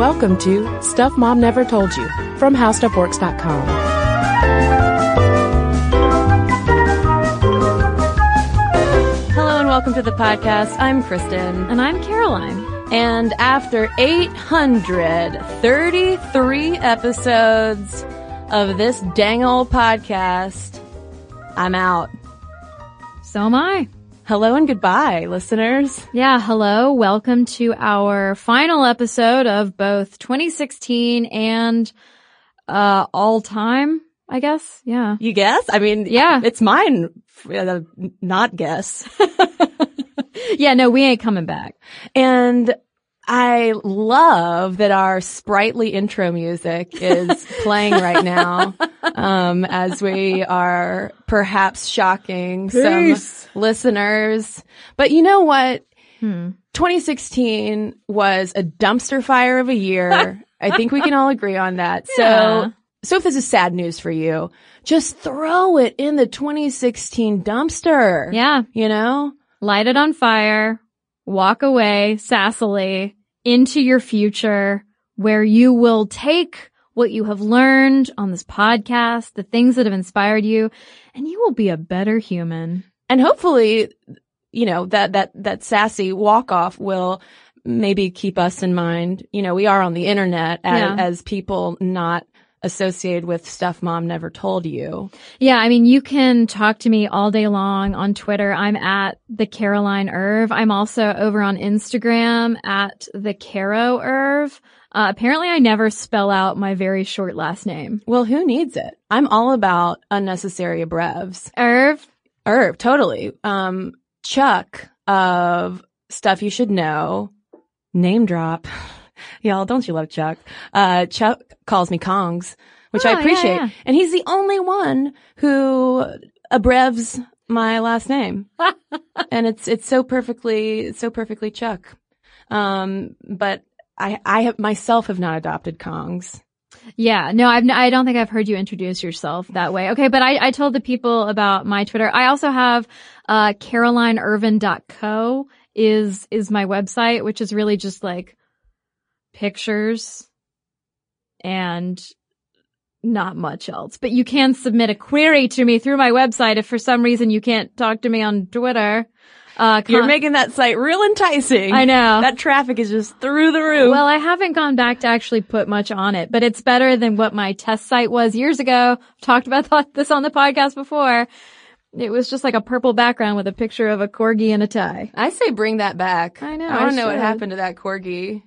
Welcome to Stuff Mom Never Told You from HowStuffWorks.com. Hello and welcome to the podcast. I'm Kristen. And I'm Caroline. And after 833 episodes of this dang old podcast, I'm out. So am I. Hello and goodbye, listeners. Yeah, hello. Welcome to our final episode of both 2016 and uh all time, I guess. Yeah. You guess? I mean, Yeah. it's mine. uh, Not guess. Yeah, no, we ain't coming back. And I love that our sprightly intro music is playing right now, um, as we are perhaps shocking Peace. some listeners. But you know what? Hmm. 2016 was a dumpster fire of a year. I think we can all agree on that. Yeah. So, so if this is sad news for you, just throw it in the 2016 dumpster. Yeah. You know? Light it on fire. Walk away sassily into your future where you will take what you have learned on this podcast, the things that have inspired you, and you will be a better human. and hopefully, you know, that, that, that sassy walk off will maybe keep us in mind. You know, we are on the internet as, Yeah. as people not associated with stuff mom never told you. Yeah, I mean, you can talk to me all day long on Twitter. I'm at the Caroline Erv. I'm also over on Instagram at the Caro Erv. Uh, apparently I never spell out my very short last name. Well, who needs it? I'm all about unnecessary abrevs. Irv? Herb, totally. Um, Chuck of Stuff You Should Know, name drop. Y'all, don't you love Chuck? Uh, Chuck calls me Kongs, which Oh, I appreciate. yeah. And he's the only one who abrevs my last name. and it's, it's so perfectly, it's so perfectly Chuck. Um, but I, I have myself have not adopted Kongs. Yeah, no, I've, n- I don't think I've heard you introduce yourself that way. Okay, but I, I told the people about my Twitter. I also have, uh, carolineervin.co is, is my website, which is really just like pictures and not much else. But you can submit a query to me through my website if for some reason you can't talk to me on Twitter. Uh, You're making that site real enticing. I know. That traffic is just through the roof. Well, I haven't gone back to actually put much on it, but it's better than what my test site was years ago. I've talked about this on the podcast before. It was just like a purple background with a picture of a corgi and a tie. I say bring that back. I know, I want I to know what happened to that corgi.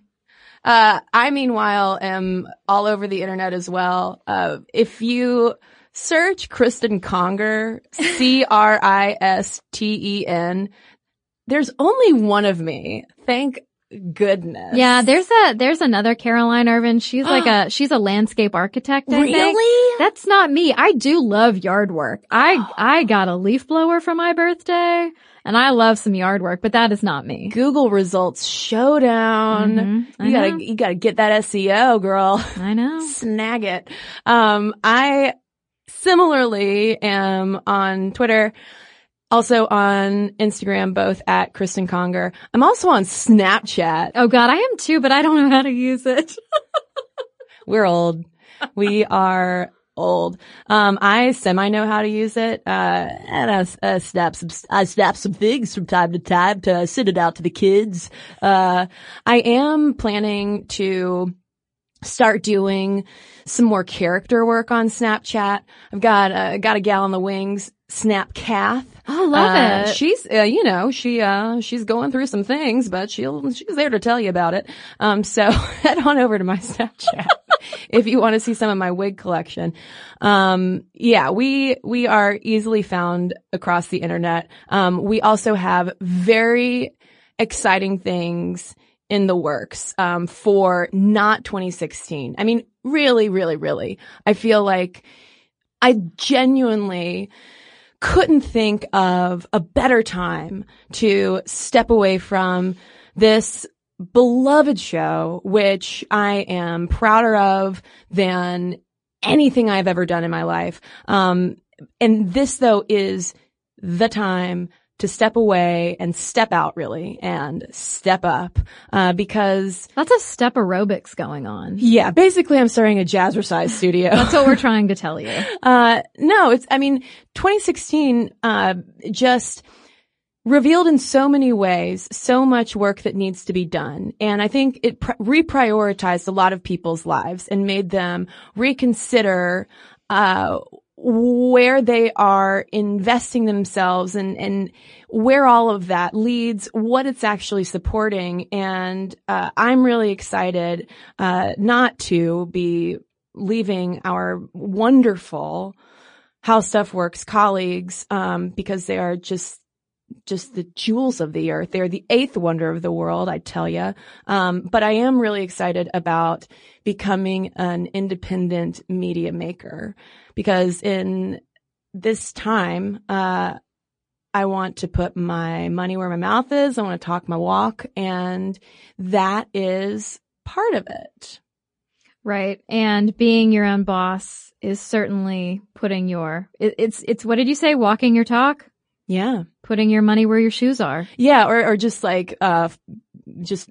Uh, I meanwhile am all over the internet as well. Uh, if you search Kristen Conger, C-R-I-S-T-E-N, there's only one of me. Thank goodness. Yeah, there's a there's another Caroline Ervin. She's like a she's a landscape architect. I think. Really? That's not me. I do love yard work. I I got a leaf blower for my birthday, and I love some yard work, but that is not me. Google results showdown. Mhm. You gotta, you gotta get that SEO, girl. I know. snag it. Um, I similarly am on Twitter, also on Instagram, both at Kristen Conger. I'm also on Snapchat. Oh God, I am too, but I don't know how to use it. We're old. We are old. Um, I semi know how to use it. Uh, and I, I snap some, I snap some things from time to time to send it out to the kids. Uh, I am planning to start doing some more character work on Snapchat. I've got, uh, got a gal in the wings, Snap Kath. Oh, love Uh, it. She's, uh, you know, she, uh, she's going through some things, but she'll, she's there to tell you about it. Um, so head on over to my Snapchat if you want to see some of my wig collection. Um, yeah, we, we are easily found across the internet. Um, we also have very exciting things in the works, um, for not 2016. I mean, really, really, really, I feel like I genuinely couldn't think of a better time to step away from this beloved show, which I am prouder of than anything I've ever done in my life. Um, and this though is the time to step away and step out really and step up, uh, because Lots of step aerobics going on. yeah, basically I'm starting a jazzercise studio. That's what we're trying to tell you. Uh, no, it's, I mean, 2016, uh, just revealed in so many ways so much work that needs to be done. And I think it pr- reprioritized a lot of people's lives and made them reconsider, uh, where they are investing themselves and, and where all of that leads, what it's actually supporting. And, uh, I'm really excited, uh, not to be leaving our wonderful How Stuff Works colleagues, um, because they are just just the jewels of the earth. They're the eighth wonder of the world, I tell you. Um, but I am really excited about becoming an independent media maker because in this time, uh, I want to put my money where my mouth is. I want to talk my walk and that is part of it. Right. And being your own boss is certainly putting your, it, it's, it's, what did you say? Walking your talk? Yeah. Putting your money where your shoes are. Yeah. Or, or just like, uh, just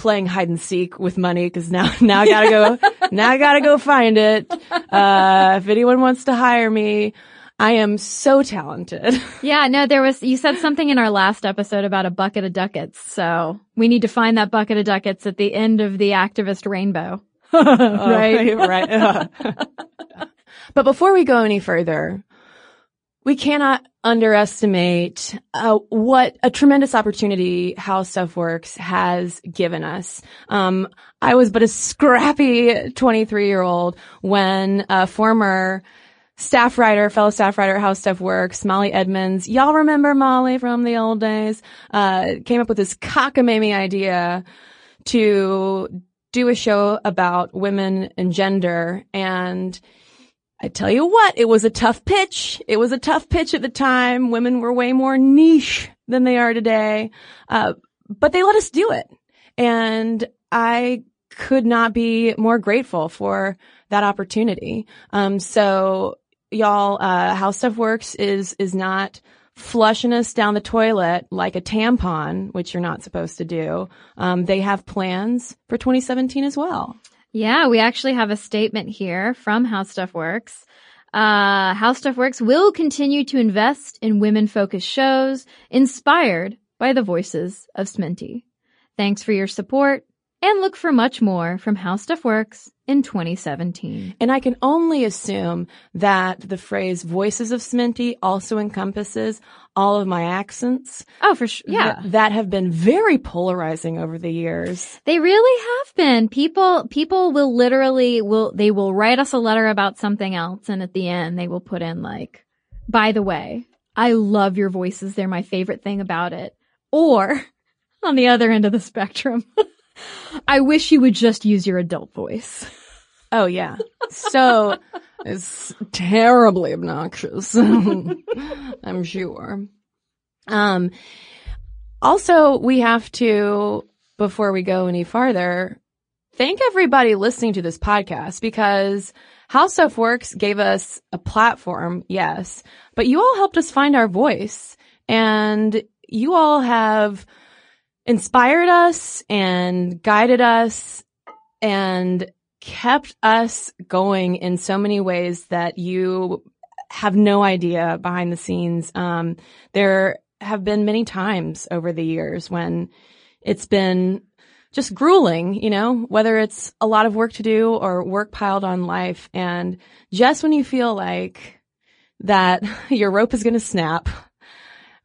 playing hide and seek with money because now, now I gotta go, now I gotta go find it. Uh, if anyone wants to hire me, I am so talented. Yeah, no, there was, you said something in our last episode about a bucket of ducats. So we need to find that bucket of ducats at the end of the activist rainbow. right, right. but before we go any further, we cannot underestimate uh, what a tremendous opportunity How Stuff Works has given us. Um, I was but a scrappy 23 year old when a former staff writer, fellow staff writer How Stuff Works, Molly Edmonds. Y'all remember Molly from the old days? Uh, came up with this cockamamie idea to do a show about women and gender and I tell you what, it was a tough pitch. It was a tough pitch at the time. Women were way more niche than they are today. Uh, but they let us do it. And I could not be more grateful for that opportunity. Um, so y'all, uh, how stuff works is, is not flushing us down the toilet like a tampon, which you're not supposed to do. Um, they have plans for 2017 as well. Yeah, we actually have a statement here from How Stuff Works. Uh, How Stuff Works will continue to invest in women focused shows inspired by the voices of Sminty. Thanks for your support and look for much more from How Stuff Works in 2017. And I can only assume that the phrase voices of Sminty also encompasses all of my accents. Oh, for sure. Yeah. That, that have been very polarizing over the years. They really have been. People, people will literally, will, they will write us a letter about something else and at the end they will put in like, by the way, I love your voices. They're my favorite thing about it. Or on the other end of the spectrum, I wish you would just use your adult voice. Oh yeah. So it's terribly obnoxious. I'm sure. Um, also we have to, before we go any farther, thank everybody listening to this podcast because How Stuff Works gave us a platform, yes, but you all helped us find our voice and you all have inspired us and guided us and kept us going in so many ways that you have no idea behind the scenes. Um, there have been many times over the years when it's been just grueling, you know, whether it's a lot of work to do or work piled on life. And just when you feel like that your rope is going to snap,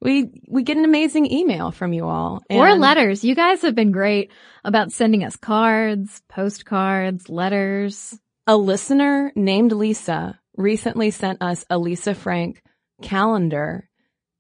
we we get an amazing email from you all or letters. You guys have been great about sending us cards, postcards, letters. A listener named Lisa recently sent us a Lisa Frank calendar,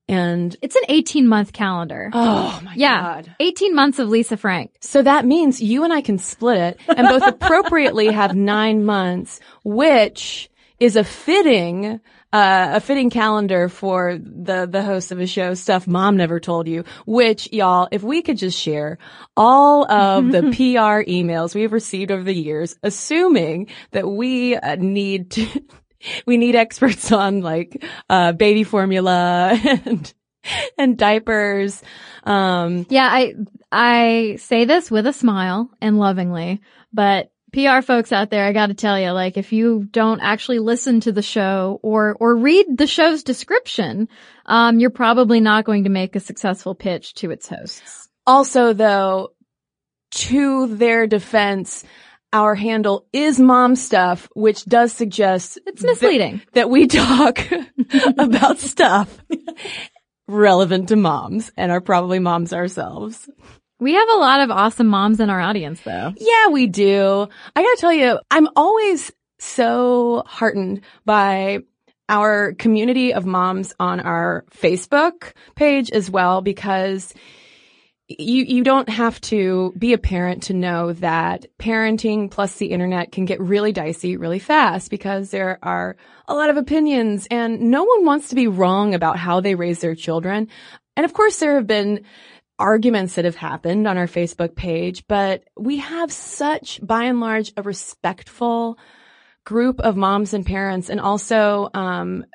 and It's an 18 month calendar. oh my yeah. god! 18 months of Lisa Frank. So that means you and I can split it and both appropriately have nine months, which is a fitting, uh, a fitting calendar for the, the host of a show, stuff mom never told you, which y'all, if we could just share all of the PR emails we've received over the years, assuming that we uh, need to, we need experts on like, uh, baby formula and, and diapers. Um, Yeah, I I say this with a smile and lovingly, but PR folks out there, I got to tell you, like if you don't actually listen to the show or or read the show's description, um, you're probably not going to make a successful pitch to its hosts. also though, to their defense, our handle is mom stuff, which does suggest It's misleading. that we talk about stuff relevant to moms and are probably moms ourselves. We have a lot of awesome moms in our audience, though. Yeah, we do. I gotta tell you, I'm always so heartened by our community of moms on our Facebook page as well because you you don't have to be a parent to know that parenting plus the internet can get really dicey really fast because there are a lot of opinions and no one wants to be wrong about how they raise their children. And of course there have been arguments that have happened on our Facebook page, but we have such by and large a respectful group of moms and parents and also um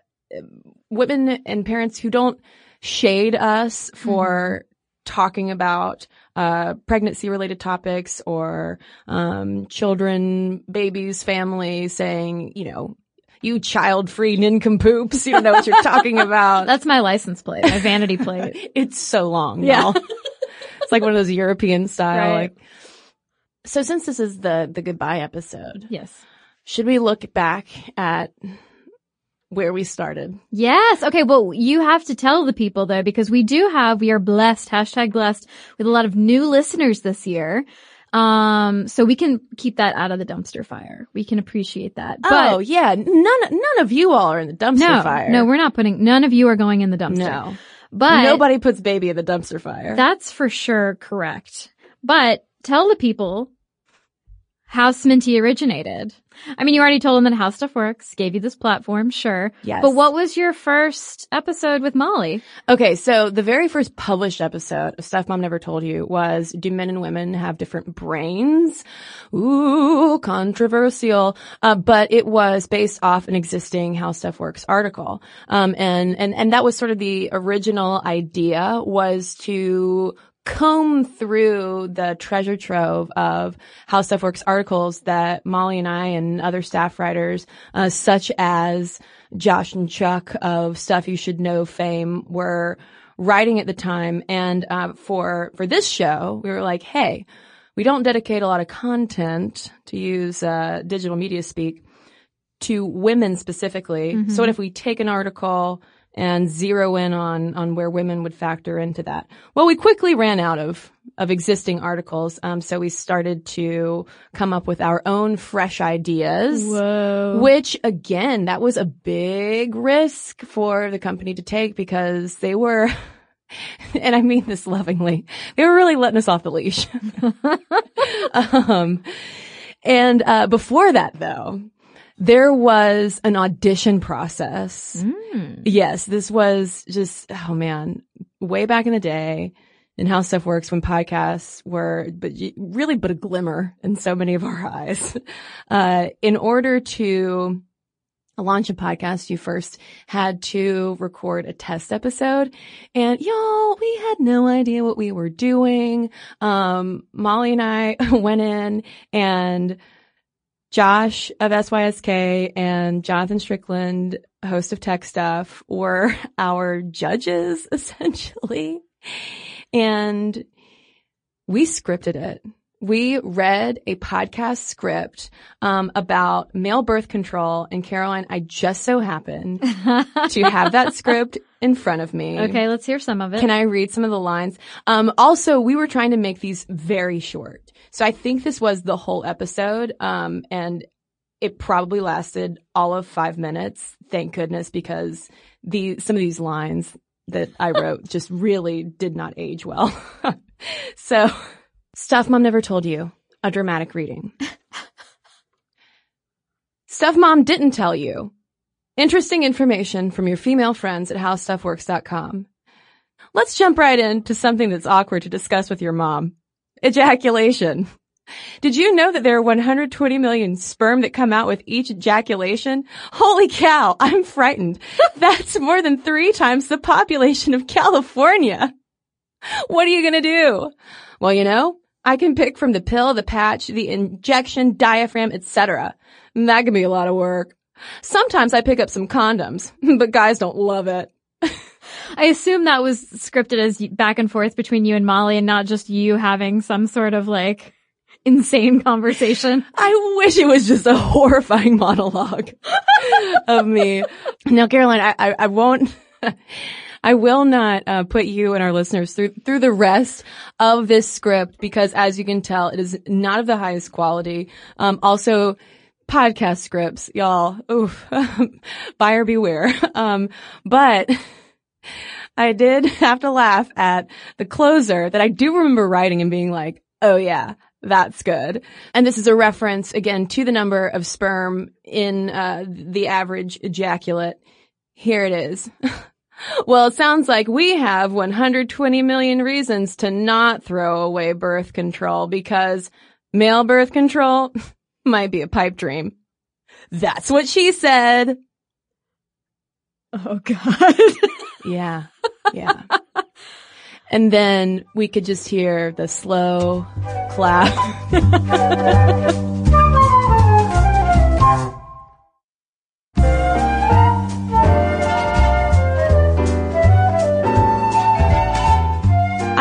women and parents who don't shade us for talking about uh, pregnancy related topics or um, children, babies, families, saying, you know, you child free nincompoops, you don't know what you're talking about. That's my license plate, my vanity plate. it's so long. Yeah. it's like one of those European style. Right. Like, so since this is the the goodbye episode, Yes. should we look back at where we started? Yes. Okay. Well, you have to tell the people though, because we do have, we are blessed, hashtag blessed with a lot of new listeners this year. Um, so we can keep that out of the dumpster fire. We can appreciate that. But oh yeah, none none of you all are in the dumpster no, fire. no, we're not putting, none of you are going in the dumpster. no. But Nobody puts baby in the dumpster fire. that's for sure correct. But tell the people how Sminty originated. I mean, you already told them that How Stuff Works gave you this platform, sure. Yes. But what was your first episode with Molly? Okay, so the very first published episode of Stuff Mom Never Told You was Do Men and Women Have Different Brains? Ooh, controversial. Uh, but it was based off an existing How Stuff Works article. Um, and, and, and that was sort of the original idea was to comb through the treasure trove of How Stuff Works articles that Molly and I and other staff writers, uh, such as Josh and Chuck of Stuff You Should Know fame were writing at the time. And, uh, for, for this show, we were like, hey, we don't dedicate a lot of content to use, uh, digital media speak to women specifically. So what if we take an article and zero in on on where women would factor into that? Well, we quickly ran out of of existing articles, um, so we started to come up with our own fresh ideas. Whoa. Which again, that was a big risk for the company to take because they were, and I mean this lovingly, they were really letting us off the leash. um, and uh, before that, though, there was an audition process. Yes, this was just oh man, way back in the day. And how stuff works when podcasts were, but really, but a glimmer in so many of our eyes. Uh, in order to launch a podcast, you first had to record a test episode. And y'all, we had no idea what we were doing. Um, Molly and I went in and Josh of SYSK and Jonathan Strickland, host of Tech Stuff, were our judges essentially. And we scripted it. We read a podcast script um, about male birth control. And Caroline, I just so happened to have that script in front of me. Okay, let's hear some of it. Can I read some of the lines? Um, also, we were trying to make these very short. So I think this was the whole episode. Um, and it probably lasted all of five minutes. Thank goodness, because the, some of these lines that I wrote just really did not age well. so stuff mom never told you, a dramatic reading. stuff mom didn't tell you. Interesting information from your female friends at howstuffworks.com. Let's jump right into something that's awkward to discuss with your mom. Ejaculation. Did you know that there are 120 million sperm that come out with each ejaculation? Holy cow, I'm frightened. That's more than three times the population of California. What are you gonna do? Well, you know, I can pick from the pill, the patch, the injection, diaphragm, etc. That can be a lot of work. Sometimes I pick up some condoms, but guys don't love it. I assume that was scripted as back and forth between you and Molly and not just you having some sort of like insane conversation. I wish it was just a horrifying monologue of me. Now, Caroline, I, I, I won't, I will not uh, put you and our listeners through through the rest of this script because, as you can tell, it is not of the highest quality. Um, also, podcast scripts, y'all, oof, buyer beware. Um, but I did have to laugh at the closer that I do remember writing and being like, "Oh yeah." That's good. And this is a reference again to the number of sperm in uh, the average ejaculate. Here it is. Well, it sounds like we have 120 million reasons to not throw away birth control because male birth control might be a pipe dream. That's what she said. Oh God. Yeah. Yeah. and then we could just hear the slow clap.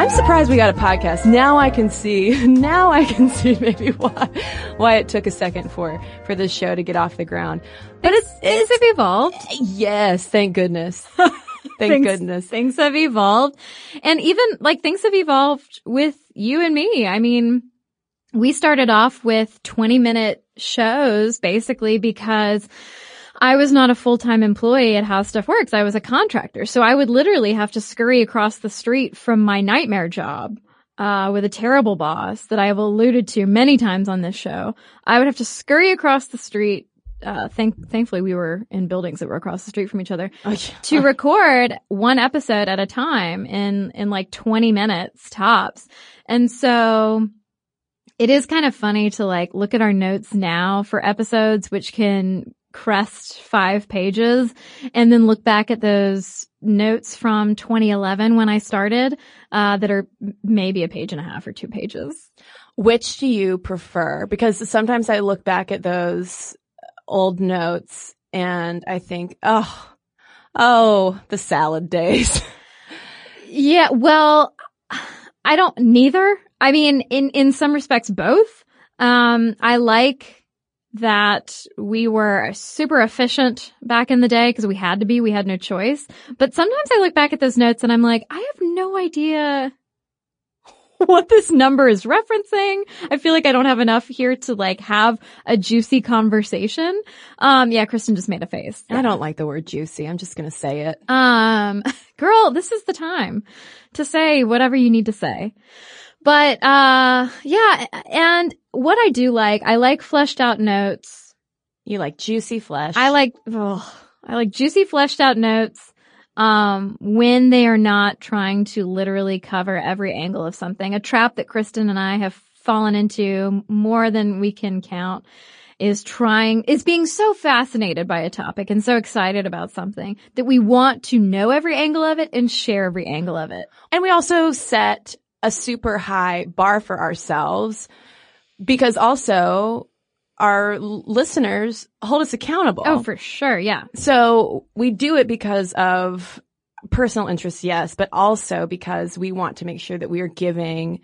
I'm surprised we got a podcast. Now I can see, now I can see maybe why, why it took a second for, for this show to get off the ground. But it's, it's, have evolved. yes, thank goodness. Thank Things- goodness. Things have evolved. And even like things have evolved with you and me. I mean, we started off with 20 minute shows basically because I was not a full-time employee at How Stuff Works. I was a contractor. So I would literally have to scurry across the street from my nightmare job. Uh, with a terrible boss that I have alluded to many times on this show. I would have to scurry across the street. Uh, thank, thankfully we were in buildings that were across the street from each other Oh, yeah. to record one episode at a time in in like 20 minutes tops. And so it is kind of funny to like look at our notes now for episodes which can crest 5 pages and then look back at those notes from 2011 when I started uh that are maybe a page and a half or 2 pages. Which do you prefer? Because sometimes I look back at those old notes and I think, oh, oh, the salad days. Yeah, well, I don't neither. I mean, in in some respects both. Um I like that we were super efficient back in the day because we had to be, we had no choice. But sometimes I look back at those notes and I'm like, I have no idea what this number is referencing. I feel like I don't have enough here to like have a juicy conversation. Um yeah, Kristen just made a face. I don't like the word juicy. I'm just going to say it. Um, girl, this is the time to say whatever you need to say. But, uh, yeah, and what I do like, I like fleshed out notes. You like juicy flesh. I like, I like juicy fleshed out notes. Um, when they are not trying to literally cover every angle of something, a trap that Kristen and I have fallen into more than we can count is trying, is being so fascinated by a topic and so excited about something that we want to know every angle of it and share every angle of it. And we also set a super high bar for ourselves because also our listeners hold us accountable. Oh, for sure. Yeah. So we do it because of personal interest, yes, but also because we want to make sure that we are giving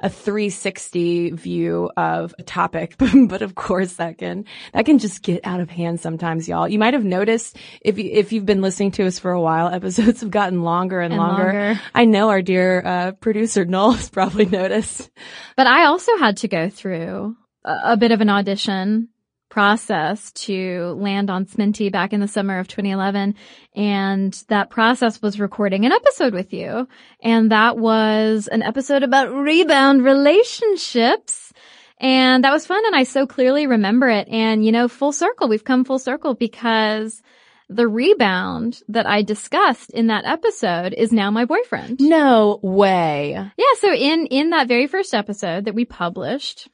a 360 view of a topic. but of course that can, that can just get out of hand sometimes, y'all. You might have noticed if you, if you've been listening to us for a while, episodes have gotten longer and, And longer. longer. I know our dear, uh, producer Noel has probably noticed. But I also had to go through a bit of an audition process to land on Sminty back in the summer of 2011. And that process was recording an episode with you. And that was an episode about rebound relationships. And that was fun. And I so clearly remember it. And you know, full circle, we've come full circle because the rebound that I discussed in that episode is now my boyfriend. No way. Yeah, so in in that very first episode that we published,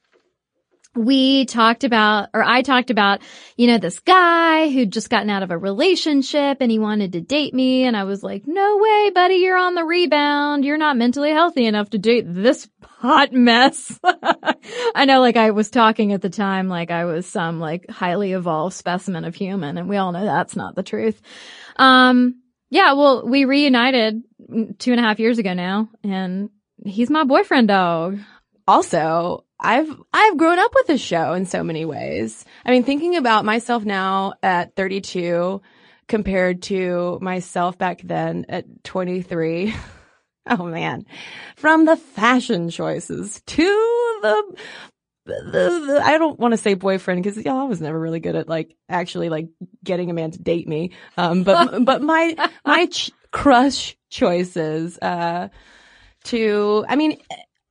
we talked about, or I talked about, you know, this guy who'd just gotten out of a relationship and he wanted to date me. And I was like, no way, buddy, you're on the rebound. You're not mentally healthy enough to date this hot mess. I know, like I was talking at the time, like I was some like highly evolved specimen of human and we all know that's not the truth. Um, yeah, well, we reunited two and a half years ago now and he's my boyfriend dog. Also, I've, I've grown up with this show in so many ways. I mean, thinking about myself now at 32 compared to myself back then at 23. Oh man. From the fashion choices to the, the, the I don't want to say boyfriend because yeah, I was never really good at like actually like getting a man to date me. Um, but, but my, my ch- crush choices, uh, to, I mean,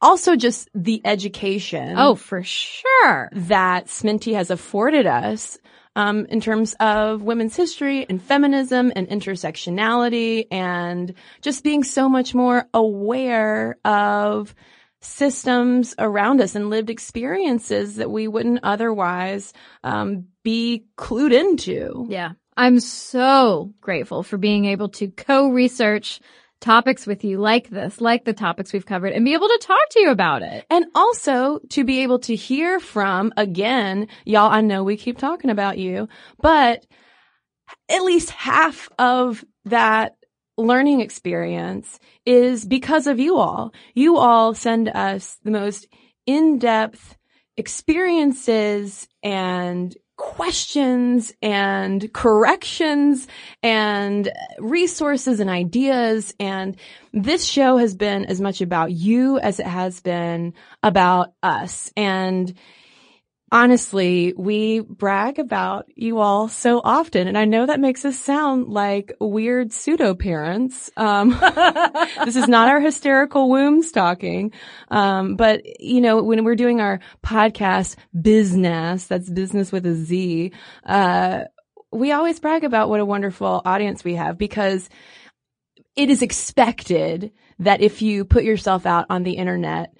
also just the education. Oh, for sure. That Sminty has afforded us. Um, in terms of women's history and feminism and intersectionality and just being so much more aware of systems around us and lived experiences that we wouldn't otherwise um, be clued into. Yeah. I'm so grateful for being able to co-research topics with you like this, like the topics we've covered and be able to talk to you about it. And also to be able to hear from, again, y'all, I know we keep talking about you, but at least half of that learning experience is because of you all. You all send us the most in-depth experiences and questions and corrections and resources and ideas. And this show has been as much about you as it has been about us. And honestly, we brag about you all so often. And I know that makes us sound like weird pseudo parents. Um, this is not our hysterical womb stalking. Um, but you know, when we're doing our podcast business, that's business with a Z, uh, we always brag about what a wonderful audience we have because it is expected that if you put yourself out on the internet,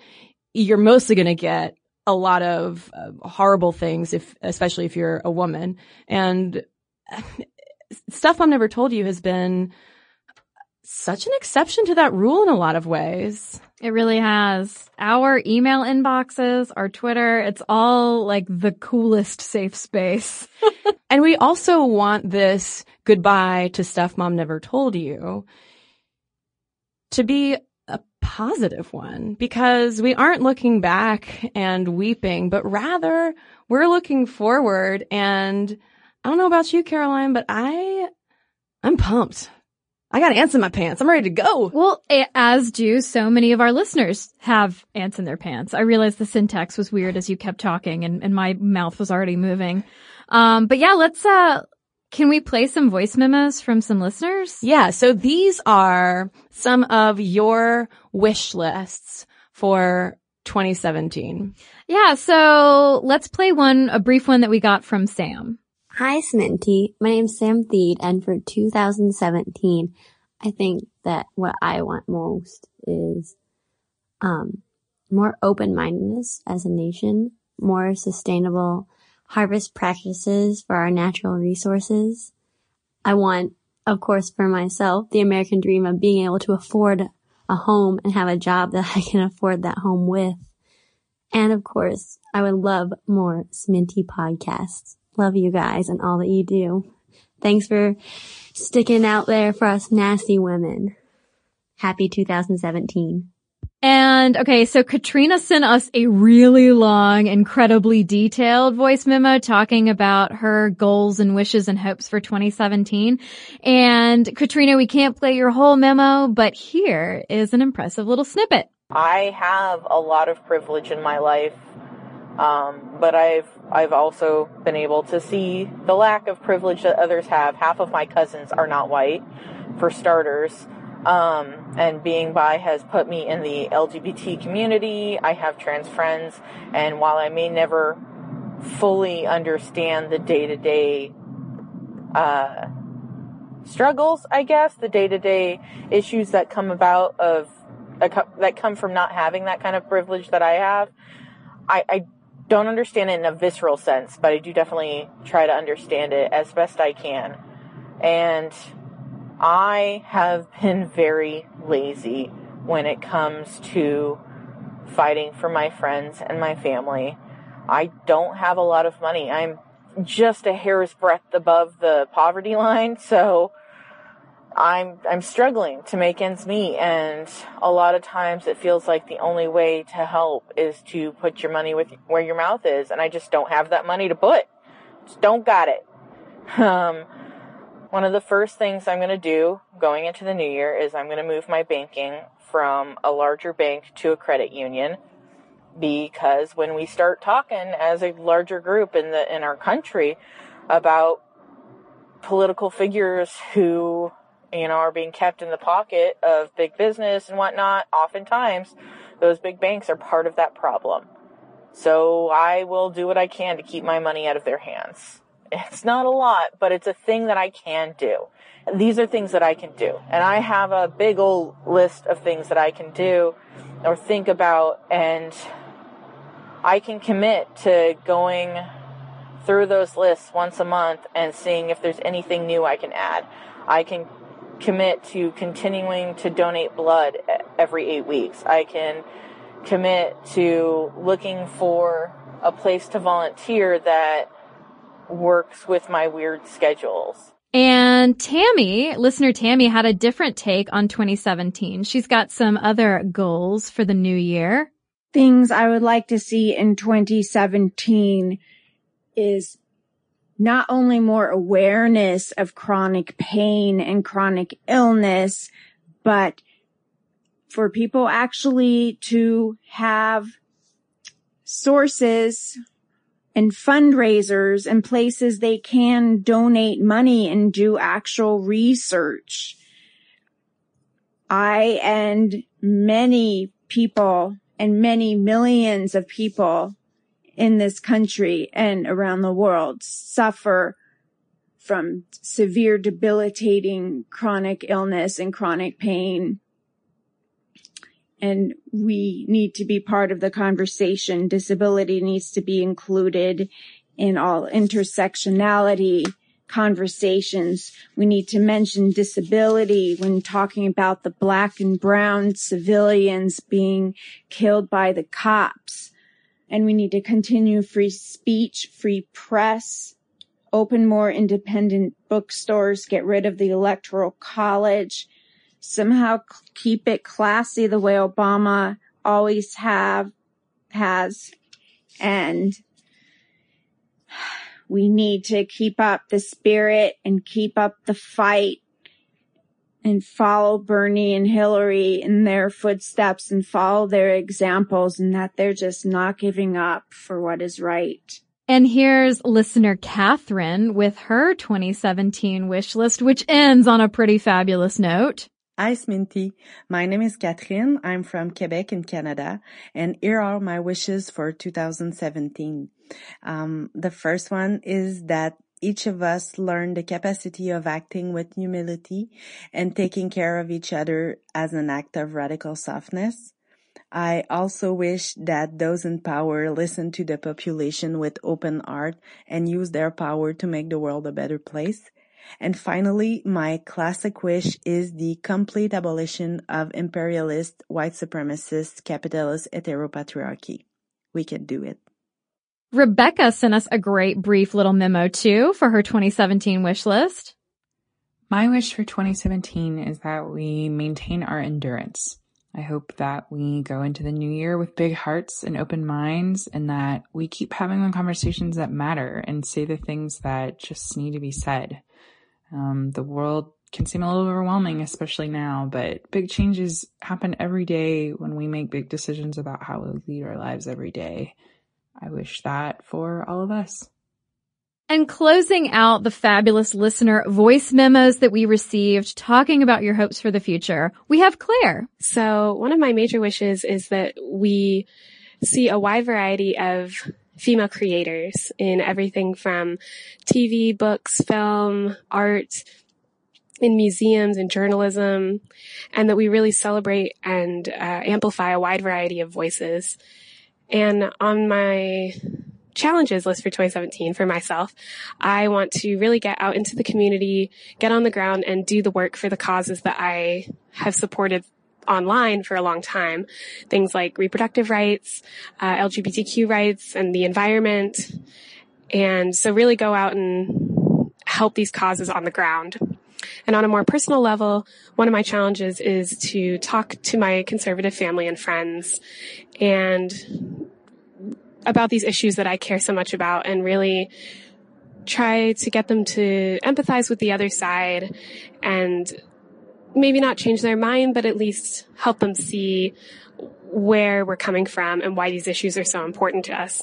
you're mostly going to get a lot of uh, horrible things if especially if you're a woman. And stuff mom never told you has been such an exception to that rule in a lot of ways. It really has. Our email inboxes our twitter it's all like the coolest safe space. And we also want this goodbye to stuff mom never told you to be positive one because we aren't looking back and weeping, but rather we're looking forward. And I don't know about you, Caroline, but I, I'm pumped. I got ants in my pants. I'm ready to go. Well, as do so many of our listeners have ants in their pants. I realized the syntax was weird as you kept talking and, and my mouth was already moving. Um, but yeah, let's, uh, can we play some voice memos from some listeners? Yeah. So these are some of your wish lists for 2017. Yeah. So let's play one, a brief one that we got from Sam. Hi, Sminty. My name's Sam Theed, and for 2017, I think that what I want most is, um, more open-mindedness as a nation, more sustainable harvest practices for our natural resources. I want, of course, for myself, the American dream of being able to afford a home and have a job that I can afford that home with. And of course, I would love more Sminty podcasts. Love you guys and all that you do. Thanks for sticking out there for us nasty women. Happy 2017. And okay, so Katrina sent us a really long, incredibly detailed voice memo talking about her goals and wishes and hopes for 2017. And Katrina, we can't play your whole memo, but here is an impressive little snippet. I have a lot of privilege in my life. Um, but I've I've also been able to see the lack of privilege that others have. Half of my cousins are not white, for starters. Um, and being bi has put me in the LGBT community. I have trans friends, and while I may never fully understand the day to day struggles, I guess, the day to day issues that come about of that come from not having that kind of privilege that I have, I, I don't understand it in a visceral sense, but I do definitely try to understand it as best I can. And I have been very lazy when it comes to fighting for my friends and my family. I don't have a lot of money. I'm just a hair's breadth above the poverty line, so I'm I'm struggling to make ends meet and a lot of times it feels like the only way to help is to put your money with where your mouth is and I just don't have that money to put. Just don't got it. Um one of the first things I'm going to do going into the new year is I'm going to move my banking from a larger bank to a credit union because when we start talking as a larger group in the in our country about political figures who you know, are being kept in the pocket of big business and whatnot, oftentimes those big banks are part of that problem. So I will do what I can to keep my money out of their hands. It's not a lot, but it's a thing that I can do. These are things that I can do. And I have a big old list of things that I can do or think about and I can commit to going through those lists once a month and seeing if there's anything new I can add. I can commit to continuing to donate blood every eight weeks. I can commit to looking for a place to volunteer that works with my weird schedules. And Tammy, listener Tammy had a different take on 2017. She's got some other goals for the new year. Things I would like to see in 2017 is not only more awareness of chronic pain and chronic illness, but for people actually to have sources and fundraisers and places they can donate money and do actual research. I and many people and many millions of people in this country and around the world suffer from severe debilitating chronic illness and chronic pain. And we need to be part of the conversation. Disability needs to be included in all intersectionality conversations. We need to mention disability when talking about the black and brown civilians being killed by the cops and we need to continue free speech, free press, open more independent bookstores, get rid of the electoral college, somehow keep it classy the way Obama always have, has, and we need to keep up the spirit and keep up the fight and follow Bernie and Hillary in their footsteps and follow their examples and that they're just not giving up for what is right. And here's listener Catherine with her 2017 wish list, which ends on a pretty fabulous note. Hi, Sminty. My name is Catherine. I'm from Quebec in Canada, and here are my wishes for 2017. Um, the first one is that each of us learn the capacity of acting with humility and taking care of each other as an act of radical softness. I also wish that those in power listen to the population with open heart and use their power to make the world a better place. And finally, my classic wish is the complete abolition of imperialist, white supremacist, capitalist heteropatriarchy. We can do it. Rebecca sent us a great brief little memo too for her 2017 wish list. My wish for 2017 is that we maintain our endurance. I hope that we go into the new year with big hearts and open minds and that we keep having the conversations that matter and say the things that just need to be said. Um, the world can seem a little overwhelming, especially now, but big changes happen every day when we make big decisions about how we lead our lives every day. I wish that for all of us. And closing out the fabulous listener voice memos that we received talking about your hopes for the future, we have Claire. So one of my major wishes is that we see a wide variety of female creators in everything from TV, books, film, art, in museums and journalism, and that we really celebrate and uh, amplify a wide variety of voices and on my challenges list for 2017 for myself. I want to really get out into the community, get on the ground and do the work for the causes that I have supported online for a long time. Things like reproductive rights, uh, LGBTQ rights and the environment. And so really go out and help these causes on the ground. And on a more personal level, one of my challenges is to talk to my conservative family and friends and about these issues that I care so much about and really try to get them to empathize with the other side and maybe not change their mind, but at least help them see where we're coming from and why these issues are so important to us.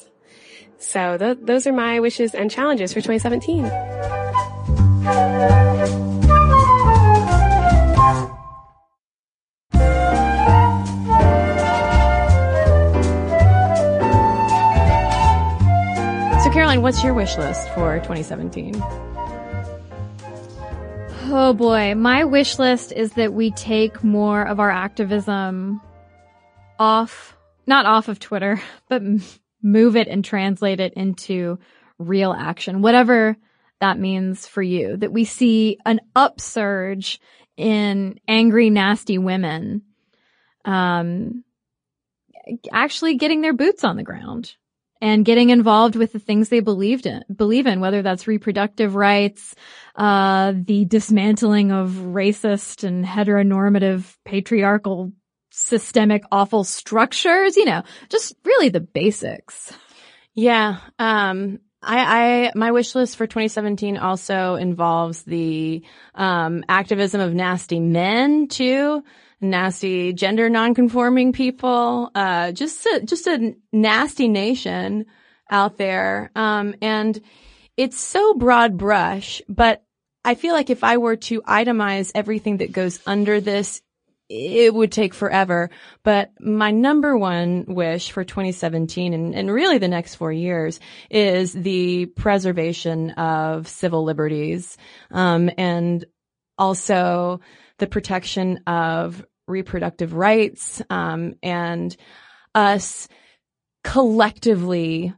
So th- those are my wishes and challenges for 2017. So, Caroline, what's your wish list for 2017? Oh boy, my wish list is that we take more of our activism off, not off of Twitter, but move it and translate it into real action, whatever that means for you. That we see an upsurge in angry, nasty women, um, actually getting their boots on the ground and getting involved with the things they believed in, believe in, whether that's reproductive rights, uh, the dismantling of racist and heteronormative patriarchal systemic awful structures, you know, just really the basics. Yeah. Um, I, I, my wish list for 2017 also involves the, um, activism of nasty men too nasty gender nonconforming people, uh, just a, just a nasty nation out there. Um, and it's so broad brush, but I feel like if I were to itemize everything that goes under this, it would take forever. But my number one wish for 2017 and, and really the next four years is the preservation of civil liberties, um, and also the protection of reproductive rights, um, and us collectively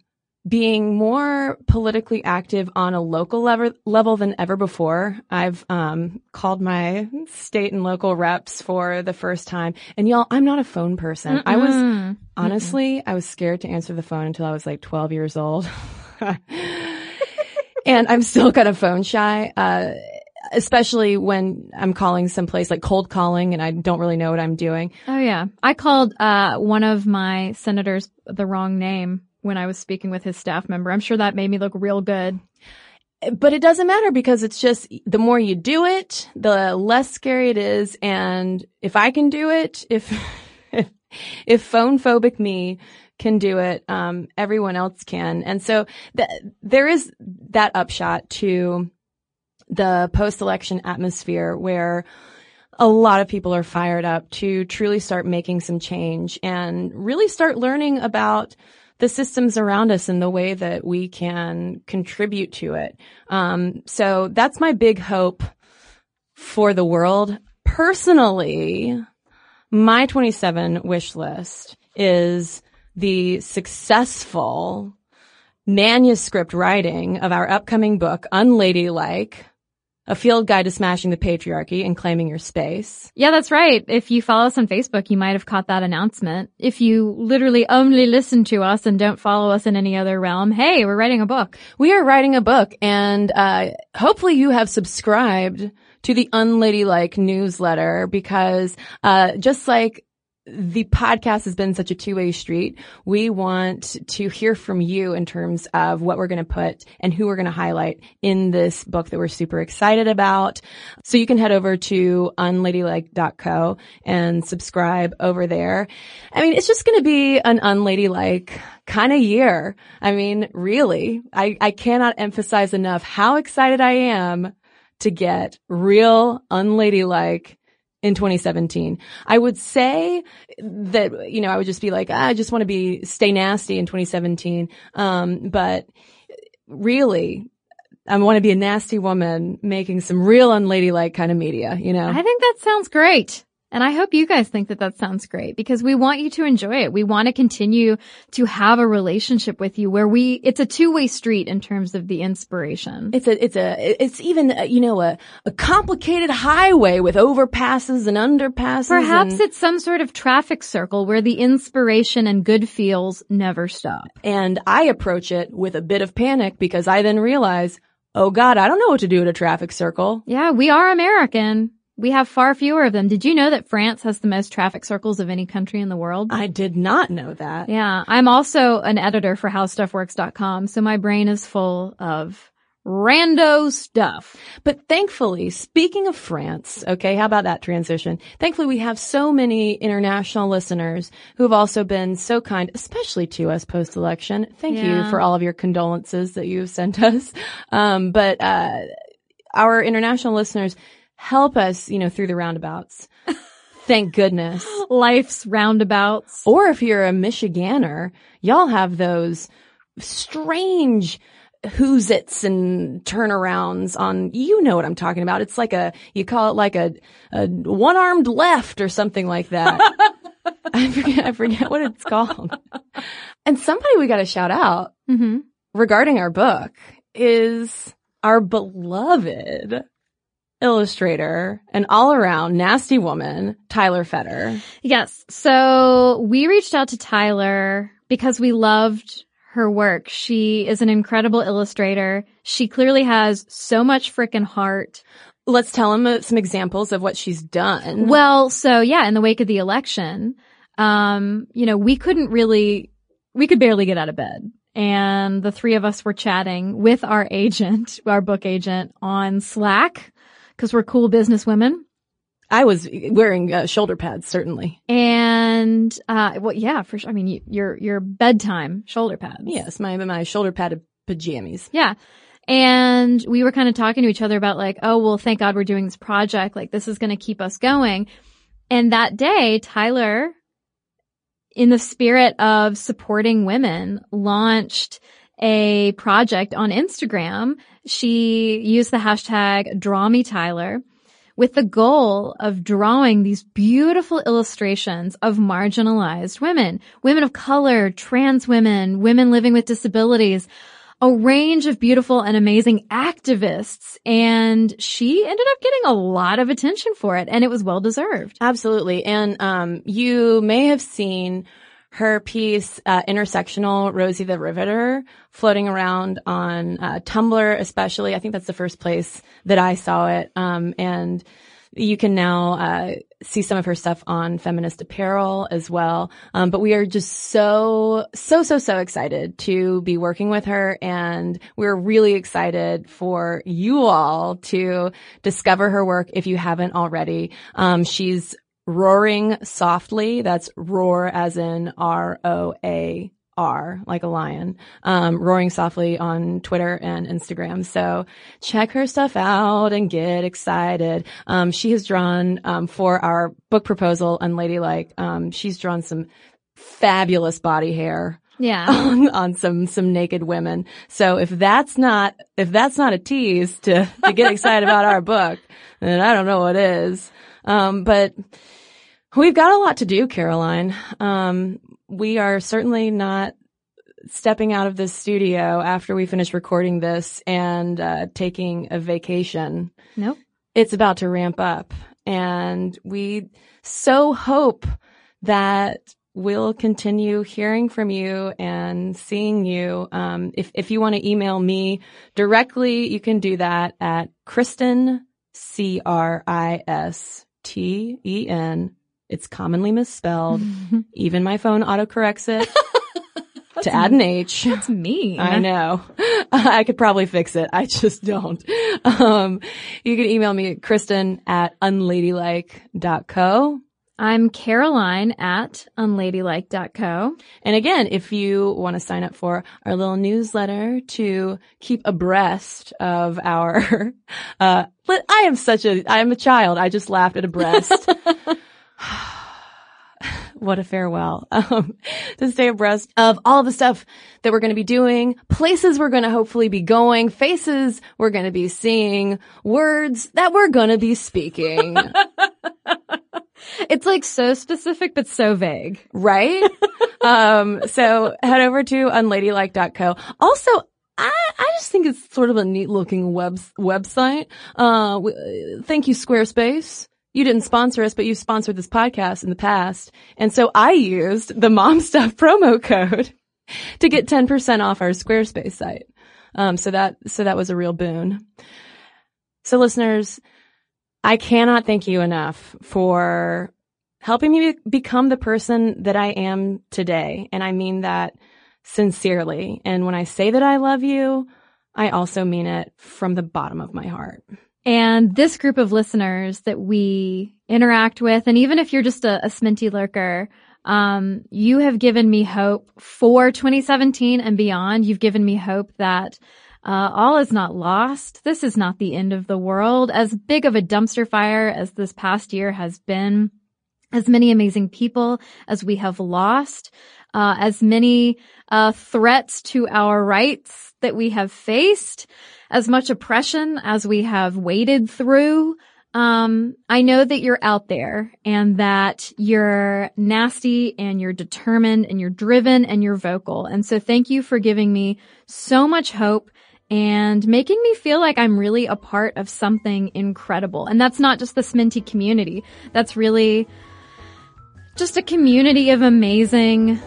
being more politically active on a local level, level than ever before. I've um, called my state and local reps for the first time. And y'all, I'm not a phone person. Mm-mm. I was honestly, Mm-mm. I was scared to answer the phone until I was like 12 years old. and I'm still kind of phone shy. Uh, especially when I'm calling someplace like cold calling and I don't really know what I'm doing. Oh yeah. I called, uh, one of my senators the wrong name when I was speaking with his staff member. I'm sure that made me look real good. But it doesn't matter because it's just the more you do it, the less scary it is. And if I can do it, if, if, if phone phobic me can do it, um, everyone else can. And so th- there is that upshot to the post-election atmosphere where a lot of people are fired up to truly start making some change and really start learning about the systems around us and the way that we can contribute to it. Um, so that's my big hope for the world. Personally, my 27 wish list is the successful manuscript writing of our upcoming book, Unladylike, a field guide to smashing the patriarchy and claiming your space. Yeah, that's right. If you follow us on Facebook, you might have caught that announcement. If you literally only listen to us and don't follow us in any other realm, hey, we're writing a book. We are writing a book and, uh, hopefully you have subscribed to the Unladylike newsletter because, uh, just like the podcast has been such a two-way street. We want to hear from you in terms of what we're going to put and who we're going to highlight in this book that we're super excited about. So you can head over to unladylike.co and subscribe over there. I mean, it's just going to be an unladylike kind of year. I mean, really, I, I cannot emphasize enough how excited I am to get real unladylike in 2017. I would say that, you know, I would just be like, ah, I just want to be, stay nasty in 2017. Um, but really, I want to be a nasty woman making some real unladylike kind of media, you know? I think that sounds great. And I hope you guys think that that sounds great because we want you to enjoy it. We want to continue to have a relationship with you where we, it's a two-way street in terms of the inspiration. It's a, it's a, it's even, uh, you know, a, a complicated highway with overpasses and underpasses. Perhaps and, it's some sort of traffic circle where the inspiration and good feels never stop. and I approach it with a bit of panic because I then realize, oh God, I don't know what to do at a traffic circle. Yeah, we are American. We have far fewer of them. Did you know that France has the most traffic circles of any country in the world? I did not know that. Yeah, I'm also an editor for howstuffworks.com, so my brain is full of rando stuff. But thankfully, speaking of France, okay, how about that transition? Thankfully, we have so many international listeners who have also been so kind, especially to us post-election. Thank you for all of your condolences that you've sent us. Um, but, uh, our international listeners help us, you know, through the roundabouts. Thank goodness. Life's roundabouts. Or if you're a Michiganer, y'all have those strange who's its and turnarounds on, you know what I'm talking about. It's like a, you call it like a, a one-armed left or something like that. I forget, I forget what it's called. And somebody we got to shout out hmm regarding our book is our beloved illustrator and all around nasty woman, Tyler Feder. Yes. So we reached out to Tyler because we loved her work. She is an incredible illustrator. She clearly has so much freaking heart. Let's tell him uh, some examples of what she's done. Well, so yeah, in the wake of the election, um, you know, we couldn't really, we could barely get out of bed. And the three of us were chatting with our agent, our book agent on Slack because we're cool business women. I was wearing uh, shoulder pads, certainly. And, uh, well, yeah, for sure. I mean, you, your, your bedtime shoulder pads. Yes, my my shoulder padded pajamas. Yeah. And we were kind of talking to each other about like, oh, well, thank God we're doing this project. Like this is going to keep us going. And that day, Tyler, in the spirit of supporting women, launched a project on Instagram. She used the hashtag draw me Tyler with the goal of drawing these beautiful illustrations of marginalized women, women of color, trans women, women living with disabilities, a range of beautiful and amazing activists. And she ended up getting a lot of attention for it and it was well deserved. Absolutely. And um, you may have seen her piece, uh, Intersectional Rosie the Riveter, floating around on uh, Tumblr, especially. I think that's the first place that I saw it. Um, and you can now uh, see some of her stuff on Feminist Apparel as well. Um, but we are just so, so, so, so excited to be working with her, and we're really excited for you all to discover her work if you haven't already. Um, she's roaring softly. That's roar as in R O A R, like a lion, um, roaring softly on Twitter and Instagram. So check her stuff out and get excited. Um, she has drawn, um, for our book proposal, Unladylike, um, she's drawn some fabulous body hair Yeah. on, on some, some naked women. So if that's not, if that's not a tease to, to get excited about our book, then I don't know what is. Um, but we've got a lot to do, Caroline. Um, we are certainly not stepping out of this studio after we finish recording this and, uh, taking a vacation Nope. it's about to ramp up and we so hope that we'll continue hearing from you and seeing you. Um, if, if you want to email me directly, you can do that at Cristen, C-R-I-S-T-E-N. It's commonly misspelled. Even my phone autocorrects it to add an H. That's mean. I know. I could probably fix it. I just don't. Um, you can email me at Cristen at unladylike.co. I'm Caroline at unladylike.co. And again, if you want to sign up for our little newsletter to keep abreast of our, uh, but I am such a, I am a child. I just laughed at abreast. what a farewell. Um, to stay abreast of all the stuff that we're going to be doing, places we're going to hopefully be going, faces we're going to be seeing, words that we're going to be speaking. It's like so specific, but so vague. right? um, so head over to unladylike.co. Also, I, I just think it's sort of a neat looking web, website. Uh, thank you, Squarespace. You didn't sponsor us, but you sponsored this podcast in the past. And so I used the mom stuff promo code to get 10% off our Squarespace site. Um, so that, so that was a real boon. So listeners, I cannot thank you enough for helping me become the person that I am today. And I mean that sincerely. And when I say that I love you, I also mean it from the bottom of my heart. And this group of listeners that we interact with, and even if you're just a, a Sminty lurker, um, you have given me hope for 2017 and beyond. You've given me hope that uh, all is not lost. This is not the end of the world. As big of a dumpster fire as this past year has been, as many amazing people as we have lost, uh, as many uh, threats to our rights that we have faced, as much oppression as we have waded through. Um, I know that you're out there and that you're nasty and you're determined and you're driven and you're vocal. And so thank you for giving me so much hope and making me feel like I'm really a part of something incredible. And that's not just the Sminty community. That's really just a community of amazing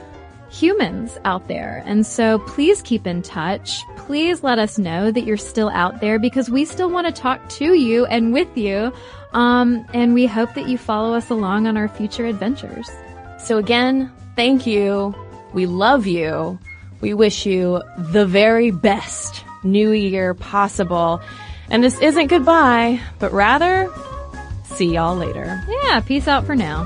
humans out there. And so please keep in touch. Please let us know that you're still out there because we still want to talk to you and with you. Um, and we hope that you follow us along on our future adventures. So again, thank you. We love you. We wish you the very best new year possible. And this isn't goodbye, but rather, see y'all later. Yeah, peace out for now.